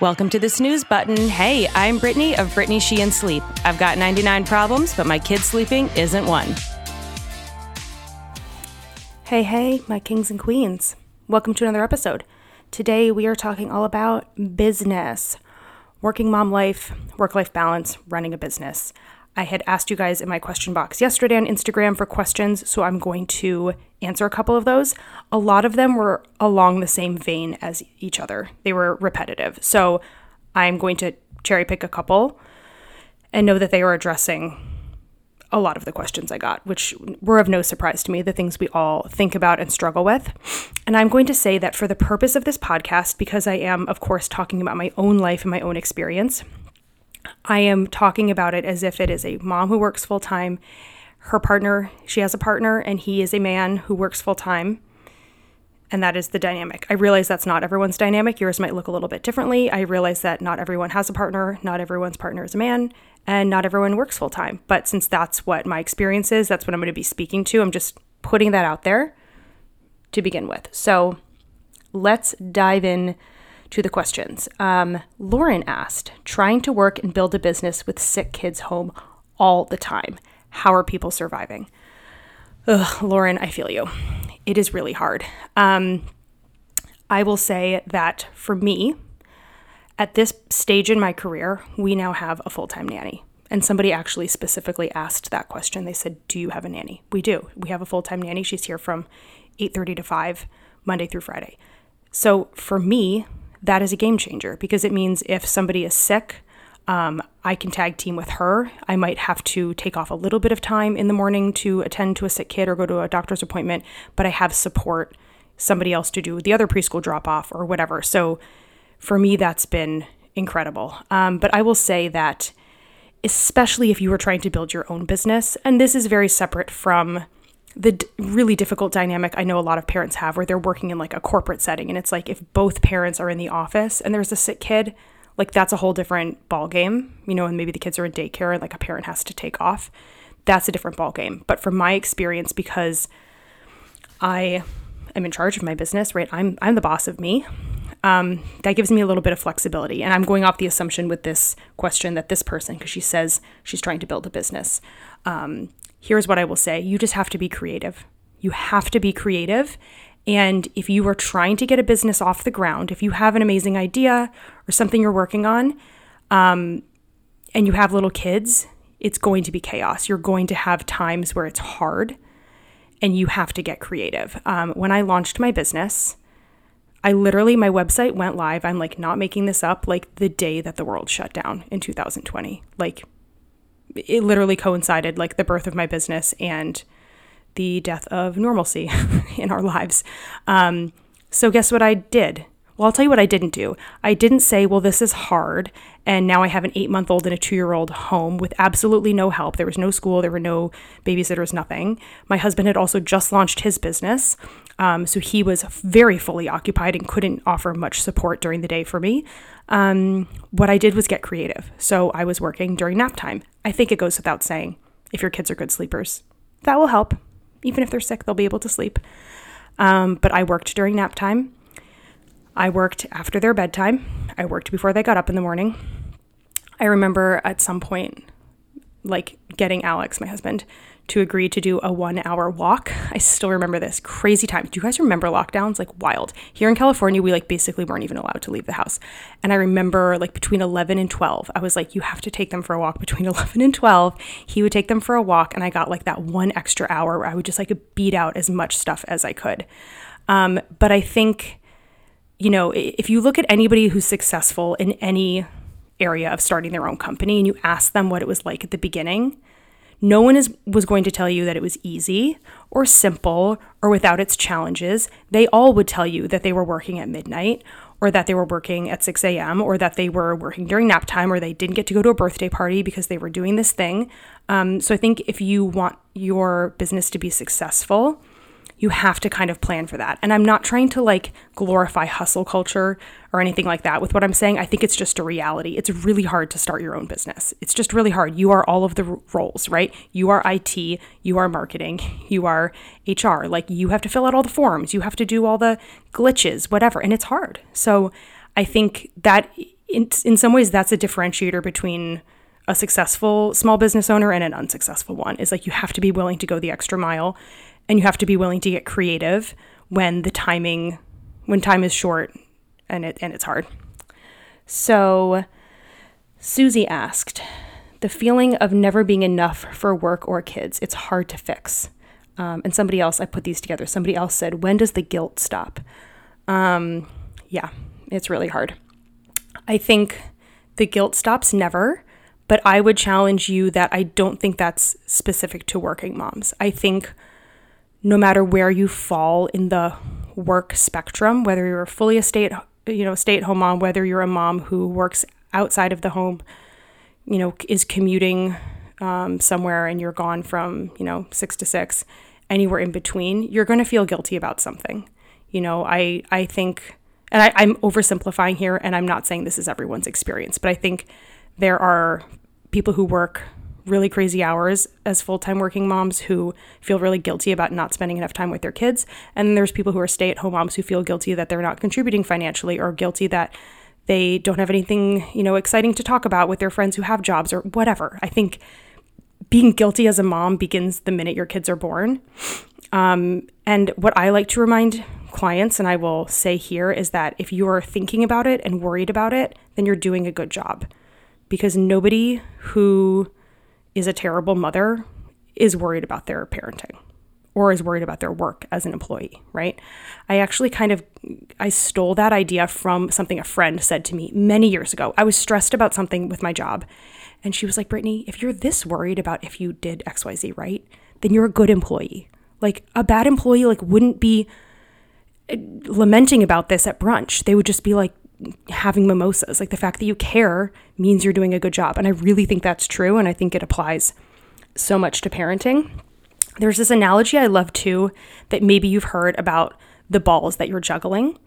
Welcome to the snooze button. Hey, I'm Brittany of Brittany Sheehan Sleep. I've got 99 problems, but my kid sleeping isn't one. Hey, hey, my kings and queens. Welcome to another episode. Today we are talking all about business, working mom life, work life balance, running a business. I had asked you guys in my question box yesterday on Instagram for questions, so I'm going to answer a couple of those. A lot of them were along the same vein as each other, they were repetitive. So I'm going to cherry pick a couple and know that they are addressing a lot of the questions I got, which were of no surprise to me, the things we all think about and struggle with. And I'm going to say that for the purpose of this podcast, because I am, of course, talking about my own life and my own experience, I am talking about it as if it is a mom who works full time. Her partner, she has a partner, and he is a man who works full time. And that is the dynamic. I realize that's not everyone's dynamic. Yours might look a little bit differently. I realize that not everyone has a partner, not everyone's partner is a man, and not everyone works full time. But since that's what my experience is, that's what I'm going to be speaking to. I'm just putting that out there to begin with. So let's dive in to the questions. Um, Lauren asked, trying to work and build a business with sick kids home all the time. How are people surviving? Ugh, Lauren, I feel you. It is really hard. Um, I will say that for me, at this stage in my career, we now have a full time nanny. And somebody actually specifically asked that question. They said, "Do you have a nanny?" We do. We have a full time nanny. She's here from 8:30 to 5, Monday through Friday. So for me, that is a game changer because it means if somebody is sick, um, I can tag team with her. I might have to take off a little bit of time in the morning to attend to a sick kid or go to a doctor's appointment, but I have support, somebody else to do the other preschool drop off or whatever. So for me, that's been incredible. Um, but I will say that, especially if you are trying to build your own business, and this is very separate from the d- really difficult dynamic I know a lot of parents have where they're working in like a corporate setting and it's like if both parents are in the office and there's a sick kid, like that's a whole different ball game, you know, and maybe the kids are in daycare and like a parent has to take off. That's a different ball game. But from my experience because I am in charge of my business, right? I'm I'm the boss of me. Um, that gives me a little bit of flexibility. And I'm going off the assumption with this question that this person, because she says she's trying to build a business, um, here's what I will say you just have to be creative. You have to be creative. And if you are trying to get a business off the ground, if you have an amazing idea or something you're working on, um, and you have little kids, it's going to be chaos. You're going to have times where it's hard and you have to get creative. Um, when I launched my business, I literally, my website went live. I'm like not making this up, like the day that the world shut down in 2020. Like it literally coincided like the birth of my business and the death of normalcy in our lives. Um, so, guess what I did? Well, I'll tell you what I didn't do. I didn't say, well, this is hard. And now I have an eight month old and a two year old home with absolutely no help. There was no school, there were no babysitters, nothing. My husband had also just launched his business. Um, so he was very fully occupied and couldn't offer much support during the day for me. Um, what I did was get creative. So I was working during nap time. I think it goes without saying if your kids are good sleepers, that will help. Even if they're sick, they'll be able to sleep. Um, but I worked during nap time. I worked after their bedtime. I worked before they got up in the morning. I remember at some point, like getting Alex, my husband, to agree to do a one hour walk. I still remember this crazy time. Do you guys remember lockdowns? Like wild. Here in California, we like basically weren't even allowed to leave the house. And I remember like between 11 and 12, I was like, you have to take them for a walk between 11 and 12. He would take them for a walk. And I got like that one extra hour where I would just like beat out as much stuff as I could. Um, but I think, you know, if you look at anybody who's successful in any area of starting their own company and you ask them what it was like at the beginning, no one is, was going to tell you that it was easy or simple or without its challenges. They all would tell you that they were working at midnight or that they were working at 6 a.m. or that they were working during nap time or they didn't get to go to a birthday party because they were doing this thing. Um, so I think if you want your business to be successful, you have to kind of plan for that. And I'm not trying to like glorify hustle culture or anything like that with what I'm saying. I think it's just a reality. It's really hard to start your own business. It's just really hard. You are all of the roles, right? You are IT, you are marketing, you are HR. Like you have to fill out all the forms, you have to do all the glitches, whatever. And it's hard. So I think that in, in some ways, that's a differentiator between a successful small business owner and an unsuccessful one is like you have to be willing to go the extra mile and you have to be willing to get creative when the timing when time is short and it and it's hard. So Susie asked, the feeling of never being enough for work or kids, it's hard to fix. Um, and somebody else, I put these together. Somebody else said, when does the guilt stop? Um, yeah, it's really hard. I think the guilt stops never, but I would challenge you that I don't think that's specific to working moms. I think no matter where you fall in the work spectrum, whether you're fully a state, you know, stay-at-home mom, whether you're a mom who works outside of the home, you know, is commuting um, somewhere and you're gone from, you know, six to six, anywhere in between, you're going to feel guilty about something. You know, I I think, and I, I'm oversimplifying here, and I'm not saying this is everyone's experience, but I think there are people who work really crazy hours as full time working moms who feel really guilty about not spending enough time with their kids. And then there's people who are stay at home moms who feel guilty that they're not contributing financially or guilty that they don't have anything, you know, exciting to talk about with their friends who have jobs or whatever. I think being guilty as a mom begins the minute your kids are born. Um, and what I like to remind clients, and I will say here, is that if you're thinking about it and worried about it, then you're doing a good job because nobody who is a terrible mother is worried about their parenting or is worried about their work as an employee, right? I actually kind of I stole that idea from something a friend said to me many years ago. I was stressed about something with my job, and she was like, "Brittany, if you're this worried about if you did XYZ right, then you're a good employee. Like a bad employee like wouldn't be eh, lamenting about this at brunch. They would just be like, having mimosas. Like the fact that you care means you're doing a good job. And I really think that's true. And I think it applies so much to parenting. There's this analogy I love too that maybe you've heard about the balls that you're juggling.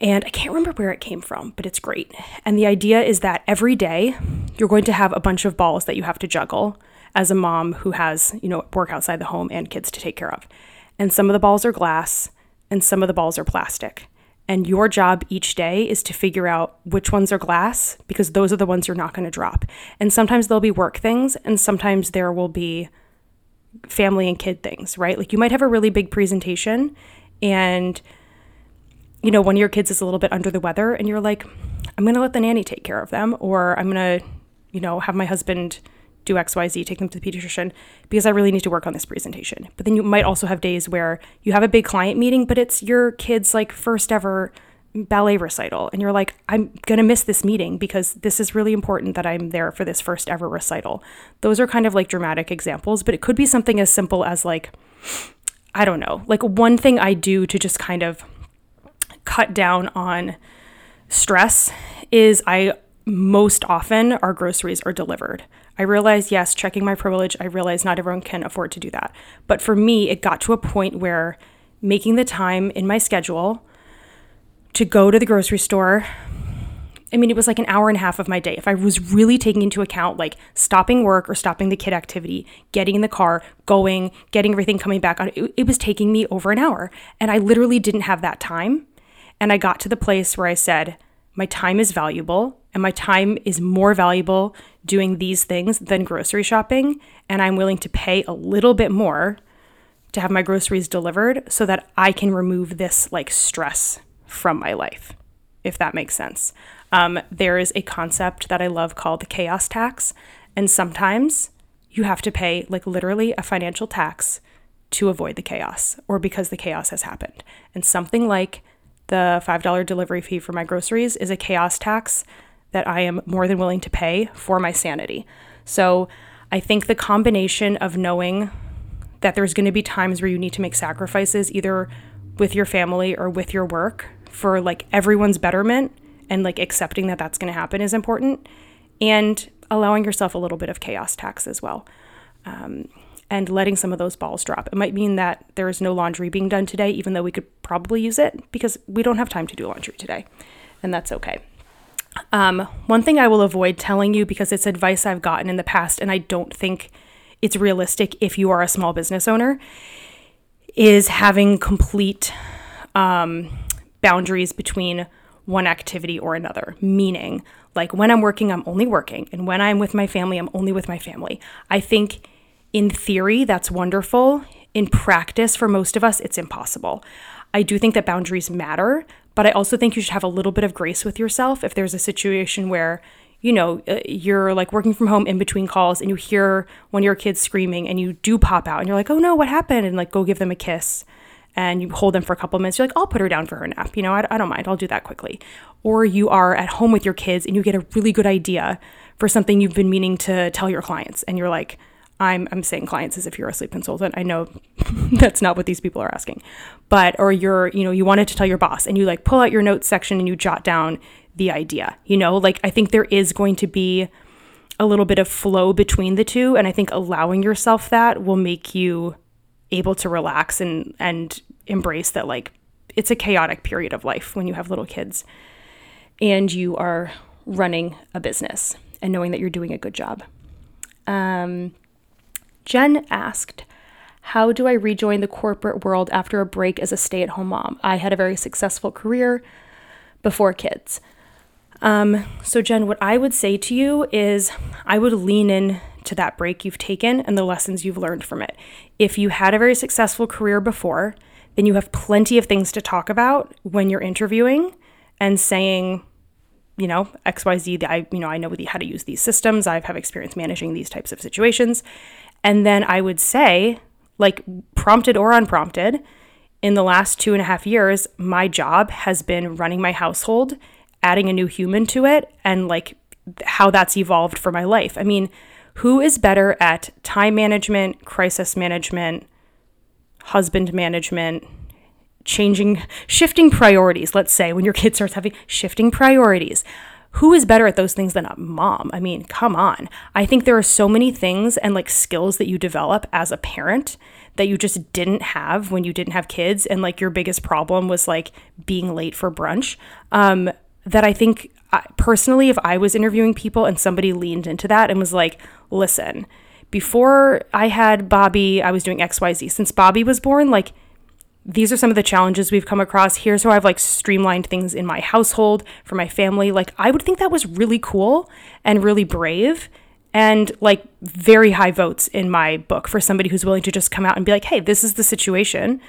And I can't remember where it came from, but it's great. And the idea is that every day you're going to have a bunch of balls that you have to juggle as a mom who has, you know, work outside the home and kids to take care of. And some of the balls are glass and some of the balls are plastic. And your job each day is to figure out which ones are glass because those are the ones you're not going to drop. And sometimes there'll be work things, and sometimes there will be family and kid things, right? Like you might have a really big presentation, and you know, one of your kids is a little bit under the weather, and you're like, I'm going to let the nanny take care of them, or I'm going to, you know, have my husband do XYZ, take them to the pediatrician because I really need to work on this presentation. But then you might also have days where you have a big client meeting, but it's your kid's like first ever ballet recital. And you're like, I'm going to miss this meeting because this is really important that I'm there for this first ever recital. Those are kind of like dramatic examples, but it could be something as simple as like, I don't know, like one thing I do to just kind of cut down on stress is I most often our groceries are delivered. I realize, yes, checking my privilege, I realize not everyone can afford to do that. But for me, it got to a point where making the time in my schedule to go to the grocery store, I mean, it was like an hour and a half of my day. If I was really taking into account like stopping work or stopping the kid activity, getting in the car, going, getting everything coming back on, it, it was taking me over an hour. And I literally didn't have that time. And I got to the place where I said, my time is valuable and my time is more valuable doing these things than grocery shopping. And I'm willing to pay a little bit more to have my groceries delivered so that I can remove this like stress from my life, if that makes sense. Um, there is a concept that I love called the chaos tax. And sometimes you have to pay like literally a financial tax to avoid the chaos or because the chaos has happened. And something like the $5 delivery fee for my groceries is a chaos tax that I am more than willing to pay for my sanity. So I think the combination of knowing that there's going to be times where you need to make sacrifices either with your family or with your work for like everyone's betterment and like accepting that that's going to happen is important and allowing yourself a little bit of chaos tax as well. Um, and letting some of those balls drop. It might mean that there is no laundry being done today, even though we could probably use it because we don't have time to do laundry today. And that's okay. Um, one thing I will avoid telling you because it's advice I've gotten in the past, and I don't think it's realistic if you are a small business owner, is having complete um, boundaries between one activity or another, meaning, like when I'm working, I'm only working, and when I'm with my family, I'm only with my family. I think in theory, that's wonderful. In practice, for most of us, it's impossible. I do think that boundaries matter, but I also think you should have a little bit of grace with yourself if there's a situation where you know, uh, you're like working from home in between calls and you hear one of your kids screaming and you do pop out and you're like, oh no, what happened? And like go give them a kiss and you hold them for a couple minutes. You're like, I'll put her down for her nap. You know, I, I don't mind. I'll do that quickly. Or you are at home with your kids and you get a really good idea for something you've been meaning to tell your clients. And you're like, I'm, I'm saying clients as if you're a sleep consultant. I know that's not what these people are asking. But, or you're, you know, you wanted to tell your boss and you like pull out your notes section and you jot down the idea. You know, like I think there is going to be a little bit of flow between the two. And I think allowing yourself that will make you able to relax and, and embrace that, like, it's a chaotic period of life when you have little kids and you are running a business and knowing that you're doing a good job. Um, Jen asked, How do I rejoin the corporate world after a break as a stay at home mom? I had a very successful career before kids. Um, so, Jen, what I would say to you is I would lean in to that break you've taken and the lessons you've learned from it. If you had a very successful career before, then you have plenty of things to talk about when you're interviewing and saying, you know, XYZ, I, you know, I know how to use these systems. I have experience managing these types of situations. And then I would say, like prompted or unprompted, in the last two and a half years, my job has been running my household adding a new human to it and like how that's evolved for my life. I mean, who is better at time management, crisis management, husband management, changing, shifting priorities, let's say, when your kid starts having shifting priorities? Who is better at those things than a mom? I mean, come on. I think there are so many things and like skills that you develop as a parent that you just didn't have when you didn't have kids. And like your biggest problem was like being late for brunch. Um, that I think I, personally, if I was interviewing people and somebody leaned into that and was like, listen, before I had Bobby, I was doing XYZ. Since Bobby was born, like, these are some of the challenges we've come across. Here's how I've like streamlined things in my household for my family. Like, I would think that was really cool and really brave and like very high votes in my book for somebody who's willing to just come out and be like, hey, this is the situation.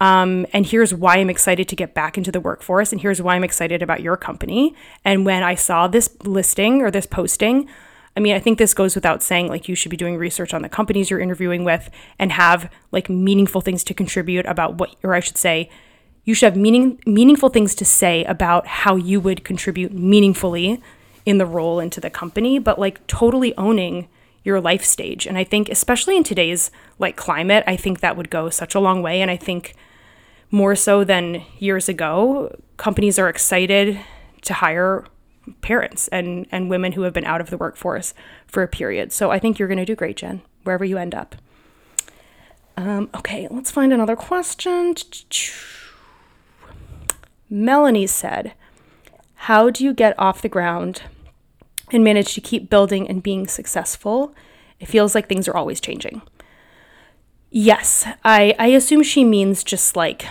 Um, and here's why I'm excited to get back into the workforce. And here's why I'm excited about your company. And when I saw this listing or this posting, I mean, I think this goes without saying, like, you should be doing research on the companies you're interviewing with and have like meaningful things to contribute about what, or I should say, you should have meaning, meaningful things to say about how you would contribute meaningfully in the role into the company, but like totally owning your life stage. And I think, especially in today's like climate, I think that would go such a long way. And I think more so than years ago, companies are excited to hire parents and, and women who have been out of the workforce for a period. So I think you're going to do great, Jen, wherever you end up. Um, okay, let's find another question. Melanie said, How do you get off the ground and manage to keep building and being successful? It feels like things are always changing. Yes, I, I assume she means just like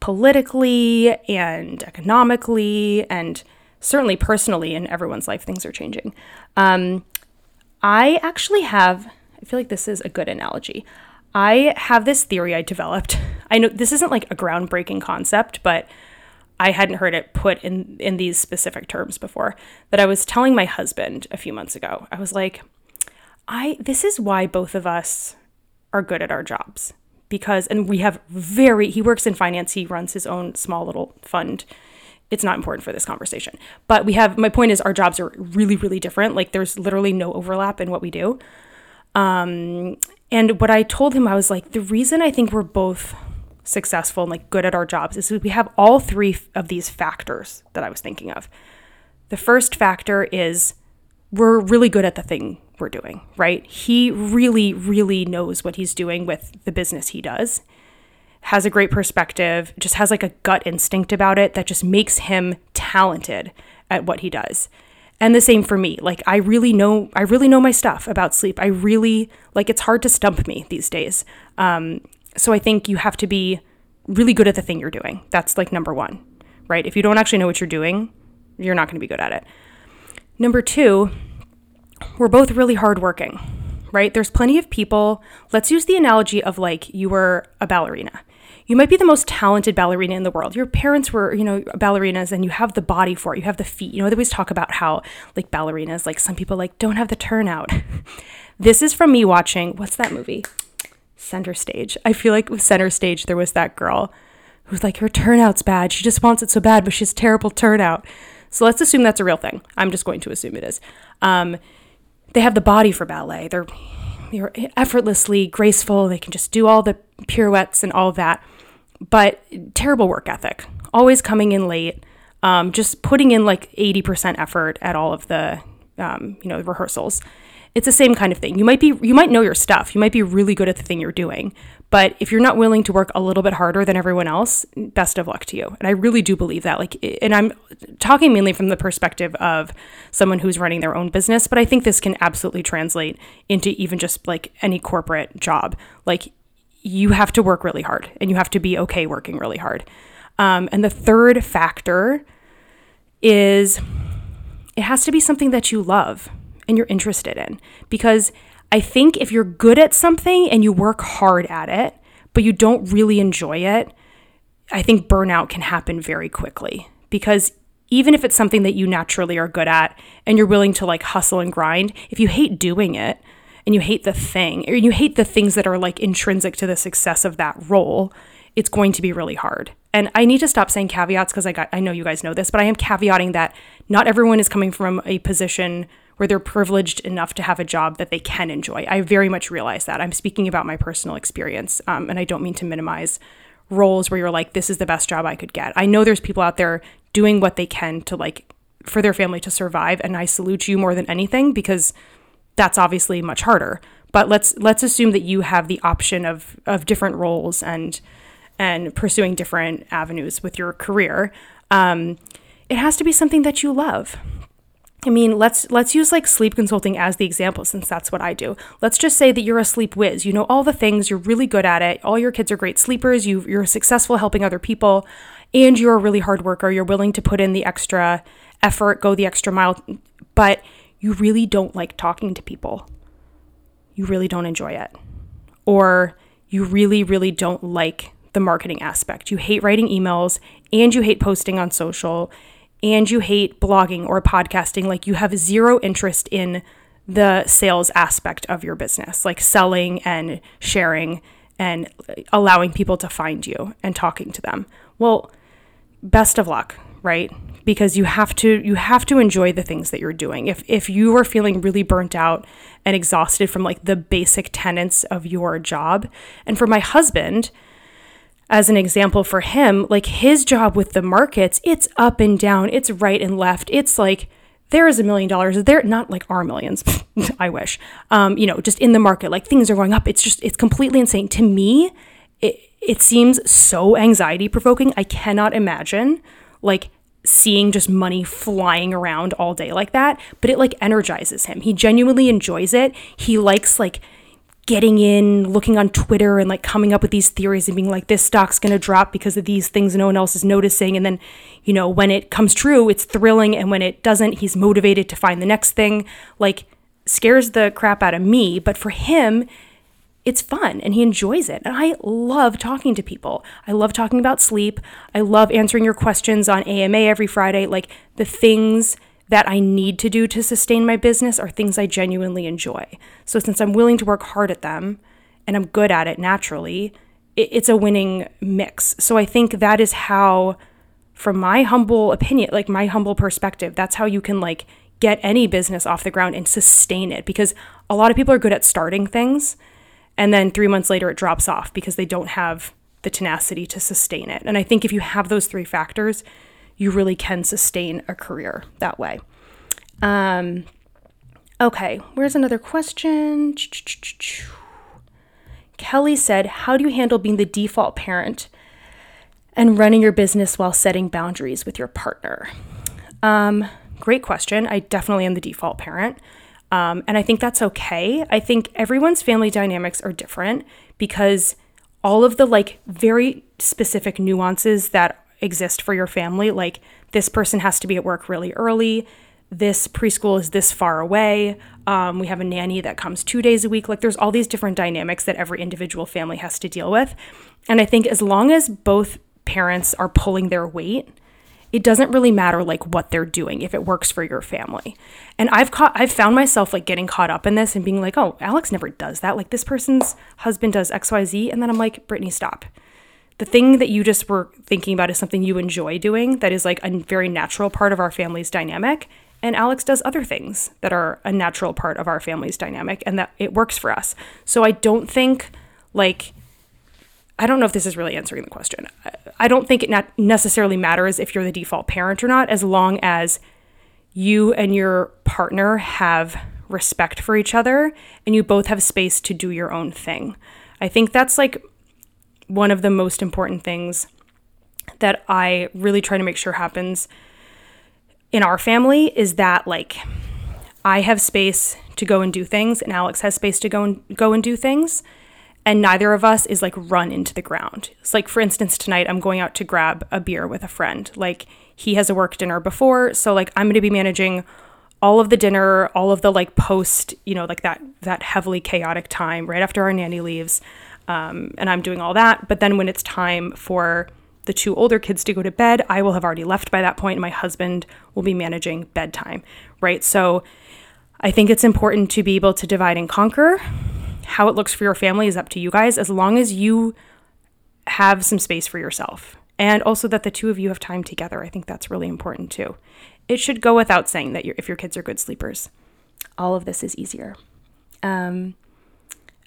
politically and economically and certainly personally in everyone's life, things are changing. Um, I actually have, I feel like this is a good analogy. I have this theory I developed. I know this isn't like a groundbreaking concept, but I hadn't heard it put in in these specific terms before. That I was telling my husband a few months ago. I was like, I this is why both of us are good at our jobs because and we have very he works in finance he runs his own small little fund it's not important for this conversation. But we have my point is our jobs are really really different. Like there's literally no overlap in what we do. Um and what i told him i was like the reason i think we're both successful and like good at our jobs is we have all three of these factors that i was thinking of. The first factor is we're really good at the thing we're doing, right? He really, really knows what he's doing with the business he does, has a great perspective, just has like a gut instinct about it that just makes him talented at what he does. And the same for me. Like I really know I really know my stuff about sleep. I really like it's hard to stump me these days. Um, so I think you have to be really good at the thing you're doing. That's like number 1. right? If you don't actually know what you're doing, you're not going to be good at it. Number two, we're both really hardworking, right? There's plenty of people. Let's use the analogy of like you were a ballerina. You might be the most talented ballerina in the world. Your parents were, you know, ballerinas and you have the body for it. You have the feet. You know, they always talk about how like ballerinas, like some people like don't have the turnout. this is from me watching, what's that movie? Center Stage. I feel like with Center Stage, there was that girl who's like, her turnout's bad. She just wants it so bad, but she has terrible turnout. So let's assume that's a real thing. I'm just going to assume it is. Um, they have the body for ballet. They're, they're effortlessly graceful. They can just do all the pirouettes and all that. But terrible work ethic. Always coming in late. Um, just putting in like 80% effort at all of the um, you know rehearsals it's the same kind of thing. You might be you might know your stuff. You might be really good at the thing you're doing. But if you're not willing to work a little bit harder than everyone else, best of luck to you. And I really do believe that. Like and I'm talking mainly from the perspective of someone who's running their own business, but I think this can absolutely translate into even just like any corporate job. Like you have to work really hard and you have to be okay working really hard. Um, and the third factor is it has to be something that you love and you're interested in. Because I think if you're good at something and you work hard at it, but you don't really enjoy it, I think burnout can happen very quickly. Because even if it's something that you naturally are good at and you're willing to like hustle and grind, if you hate doing it and you hate the thing, or you hate the things that are like intrinsic to the success of that role, it's going to be really hard. And I need to stop saying caveats because I got I know you guys know this, but I am caveating that not everyone is coming from a position where they're privileged enough to have a job that they can enjoy. I very much realize that. I'm speaking about my personal experience, um, and I don't mean to minimize roles where you're like, this is the best job I could get. I know there's people out there doing what they can to like for their family to survive, and I salute you more than anything because that's obviously much harder. But let's let's assume that you have the option of of different roles and and pursuing different avenues with your career. Um, it has to be something that you love. I mean, let's let's use like sleep consulting as the example since that's what I do. Let's just say that you're a sleep whiz. You know all the things, you're really good at it. All your kids are great sleepers. You you're successful helping other people and you're a really hard worker. You're willing to put in the extra effort, go the extra mile, but you really don't like talking to people. You really don't enjoy it. Or you really really don't like the marketing aspect. You hate writing emails and you hate posting on social and you hate blogging or podcasting, like you have zero interest in the sales aspect of your business, like selling and sharing and allowing people to find you and talking to them. Well, best of luck, right? Because you have to you have to enjoy the things that you're doing. If if you are feeling really burnt out and exhausted from like the basic tenets of your job, and for my husband, as an example for him, like his job with the markets, it's up and down, it's right and left. It's like there is a million dollars. There not like our millions. I wish. Um, you know, just in the market, like things are going up. It's just it's completely insane. To me, it it seems so anxiety provoking. I cannot imagine like seeing just money flying around all day like that, but it like energizes him. He genuinely enjoys it. He likes like getting in, looking on Twitter and like coming up with these theories and being like, this stock's going to drop because of these things no one else is noticing. And then, you know, when it comes true, it's thrilling. And when it doesn't, he's motivated to find the next thing. Like, scares the crap out of me. But for him, it's fun and he enjoys it. And I love talking to people. I love talking about sleep. I love answering your questions on AMA every Friday. Like, the things that I need to do to sustain my business are things I genuinely enjoy. So since I'm willing to work hard at them and I'm good at it naturally, it, it's a winning mix. So I think that is how, from my humble opinion, like my humble perspective, that's how you can like get any business off the ground and sustain it because a lot of people are good at starting things and then 3 months later it drops off because they don't have the tenacity to sustain it. And I think if you have those three factors, you really can sustain a career that way. Um, okay, where's another question? Kelly said, How do you handle being the default parent and running your business while setting boundaries with your partner? Um, great question. I definitely am the default parent. Um, and I think that's okay. I think everyone's family dynamics are different because all of the like very specific nuances that exist for your family. Like this person has to be at work really early. This preschool is this far away. Um, we have a nanny that comes two days a week. Like there's all these different dynamics that every individual family has to deal with. And I think as long as both parents are pulling their weight, it doesn't really matter like what they're doing if it works for your family. And I've caught I've found myself like getting caught up in this and being like, "Oh, Alex never does that. Like this person's husband does XYZ." And then I'm like, "Brittany, stop." The thing that you just were thinking about is something you enjoy doing that is like a very natural part of our family's dynamic. And Alex does other things that are a natural part of our family's dynamic and that it works for us. So I don't think like I don't know if this is really answering the question. I don't think it not necessarily matters if you're the default parent or not, as long as you and your partner have respect for each other and you both have space to do your own thing. I think that's like one of the most important things that I really try to make sure happens in our family is that like I have space to go and do things and Alex has space to go and go and do things and neither of us is like run into the ground. It's like, for instance, tonight I'm going out to grab a beer with a friend. Like, he has a work dinner before, so like I'm going to be managing all of the dinner, all of the like post, you know, like that that heavily chaotic time right after our nanny leaves, um, and I'm doing all that. But then when it's time for the two older kids to go to bed, I will have already left by that point, and my husband will be managing bedtime, right? So I think it's important to be able to divide and conquer how it looks for your family is up to you guys, as long as you have some space for yourself. And also that the two of you have time together. I think that's really important too. It should go without saying that if your kids are good sleepers, all of this is easier. Um,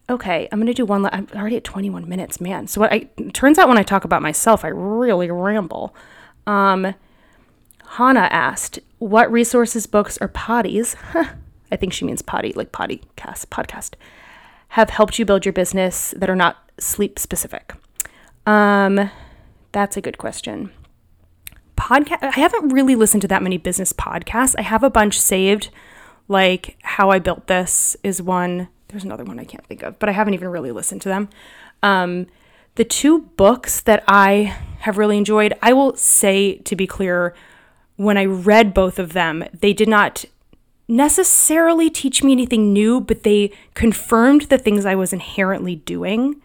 okay, I'm gonna do one. I'm already at 21 minutes, man. So what I turns out when I talk about myself, I really ramble. Um, Hannah asked, "What resources, books, or potties?" I think she means potty, like podcast, podcast have helped you build your business that are not sleep specific? Um, that's a good question. Podcast. I haven't really listened to that many business podcasts. I have a bunch saved, like How I Built This is one. There's another one I can't think of, but I haven't even really listened to them. Um, the two books that I have really enjoyed, I will say to be clear, when I read both of them, they did not necessarily teach me anything new, but they confirmed the things I was inherently doing,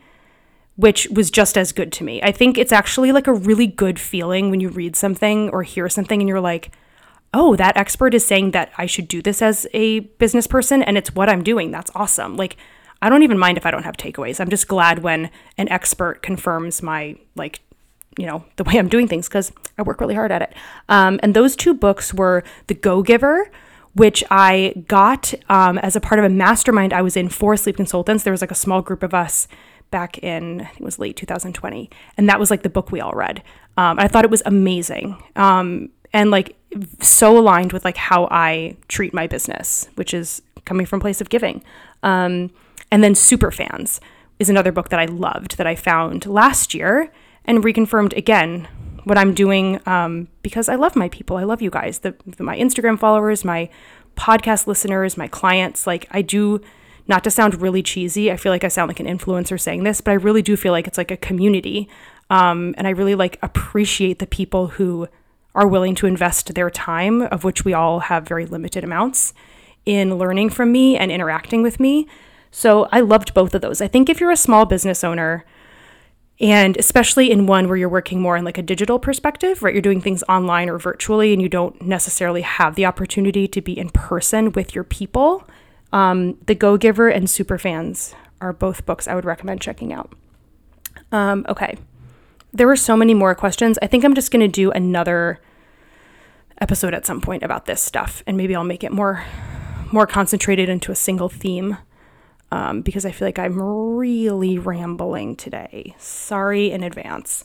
which was just as good to me. I think it's actually like a really good feeling when you read something or hear something and you're like, oh, that expert is saying that I should do this as a business person and it's what I'm doing. That's awesome. Like, I don't even mind if I don't have takeaways. I'm just glad when an expert confirms my, like, you know, the way I'm doing things because I work really hard at it. Um, and those two books were The Go Giver, which I got um, as a part of a mastermind I was in for sleep consultants. There was like a small group of us back in, I think it was late 2020. And that was like the book we all read. Um, I thought it was amazing. Um, and like so aligned with like how I treat my business, which is coming from place of giving. Um, and then Super Fans is another book that I loved that I found last year and reconfirmed again what I'm doing um, because I love my people. I love you guys, the, the, my Instagram followers, my podcast listeners, my clients. Like I do, not to sound really cheesy. I feel like I sound like an influencer saying this, but I really do feel like it's like a community, um, and I really like appreciate the people who are willing to invest their time, of which we all have very limited amounts, in learning from me and interacting with me. So I loved both of those. I think if you're a small business owner and especially in one where you're working more in like a digital perspective, right? You're doing things online or virtually, and you don't necessarily have the opportunity to be in person with your people. Um, the Go Giver and Superfans are both books I would recommend checking out. Um, okay. There were so many more questions. I think I'm just going to do another episode at some point about this stuff, and maybe I'll make it more more concentrated into a single theme um, because I feel like I'm really rambling today. Sorry in advance.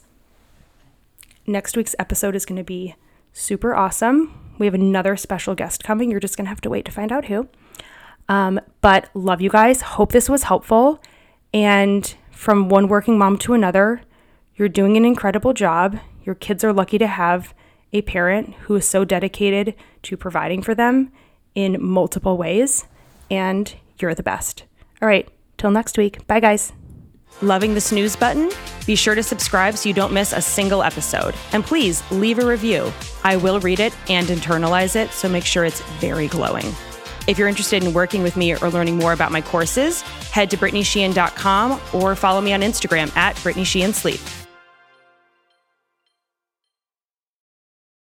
Next week's episode is going to be super awesome. We have another special guest coming. You're just going to have to wait to find out who. Um, but love you guys. Hope this was helpful. And from one working mom to another, you're doing an incredible job. Your kids are lucky to have a parent who is so dedicated to providing for them in multiple ways. And you're the best. All right, till next week. Bye, guys. Loving the snooze button? Be sure to subscribe so you don't miss a single episode. And please leave a review. I will read it and internalize it, so make sure it's very glowing. If you're interested in working with me or learning more about my courses, head to BrittanySheehan.com or follow me on Instagram at Brittany Sheehan Sleep.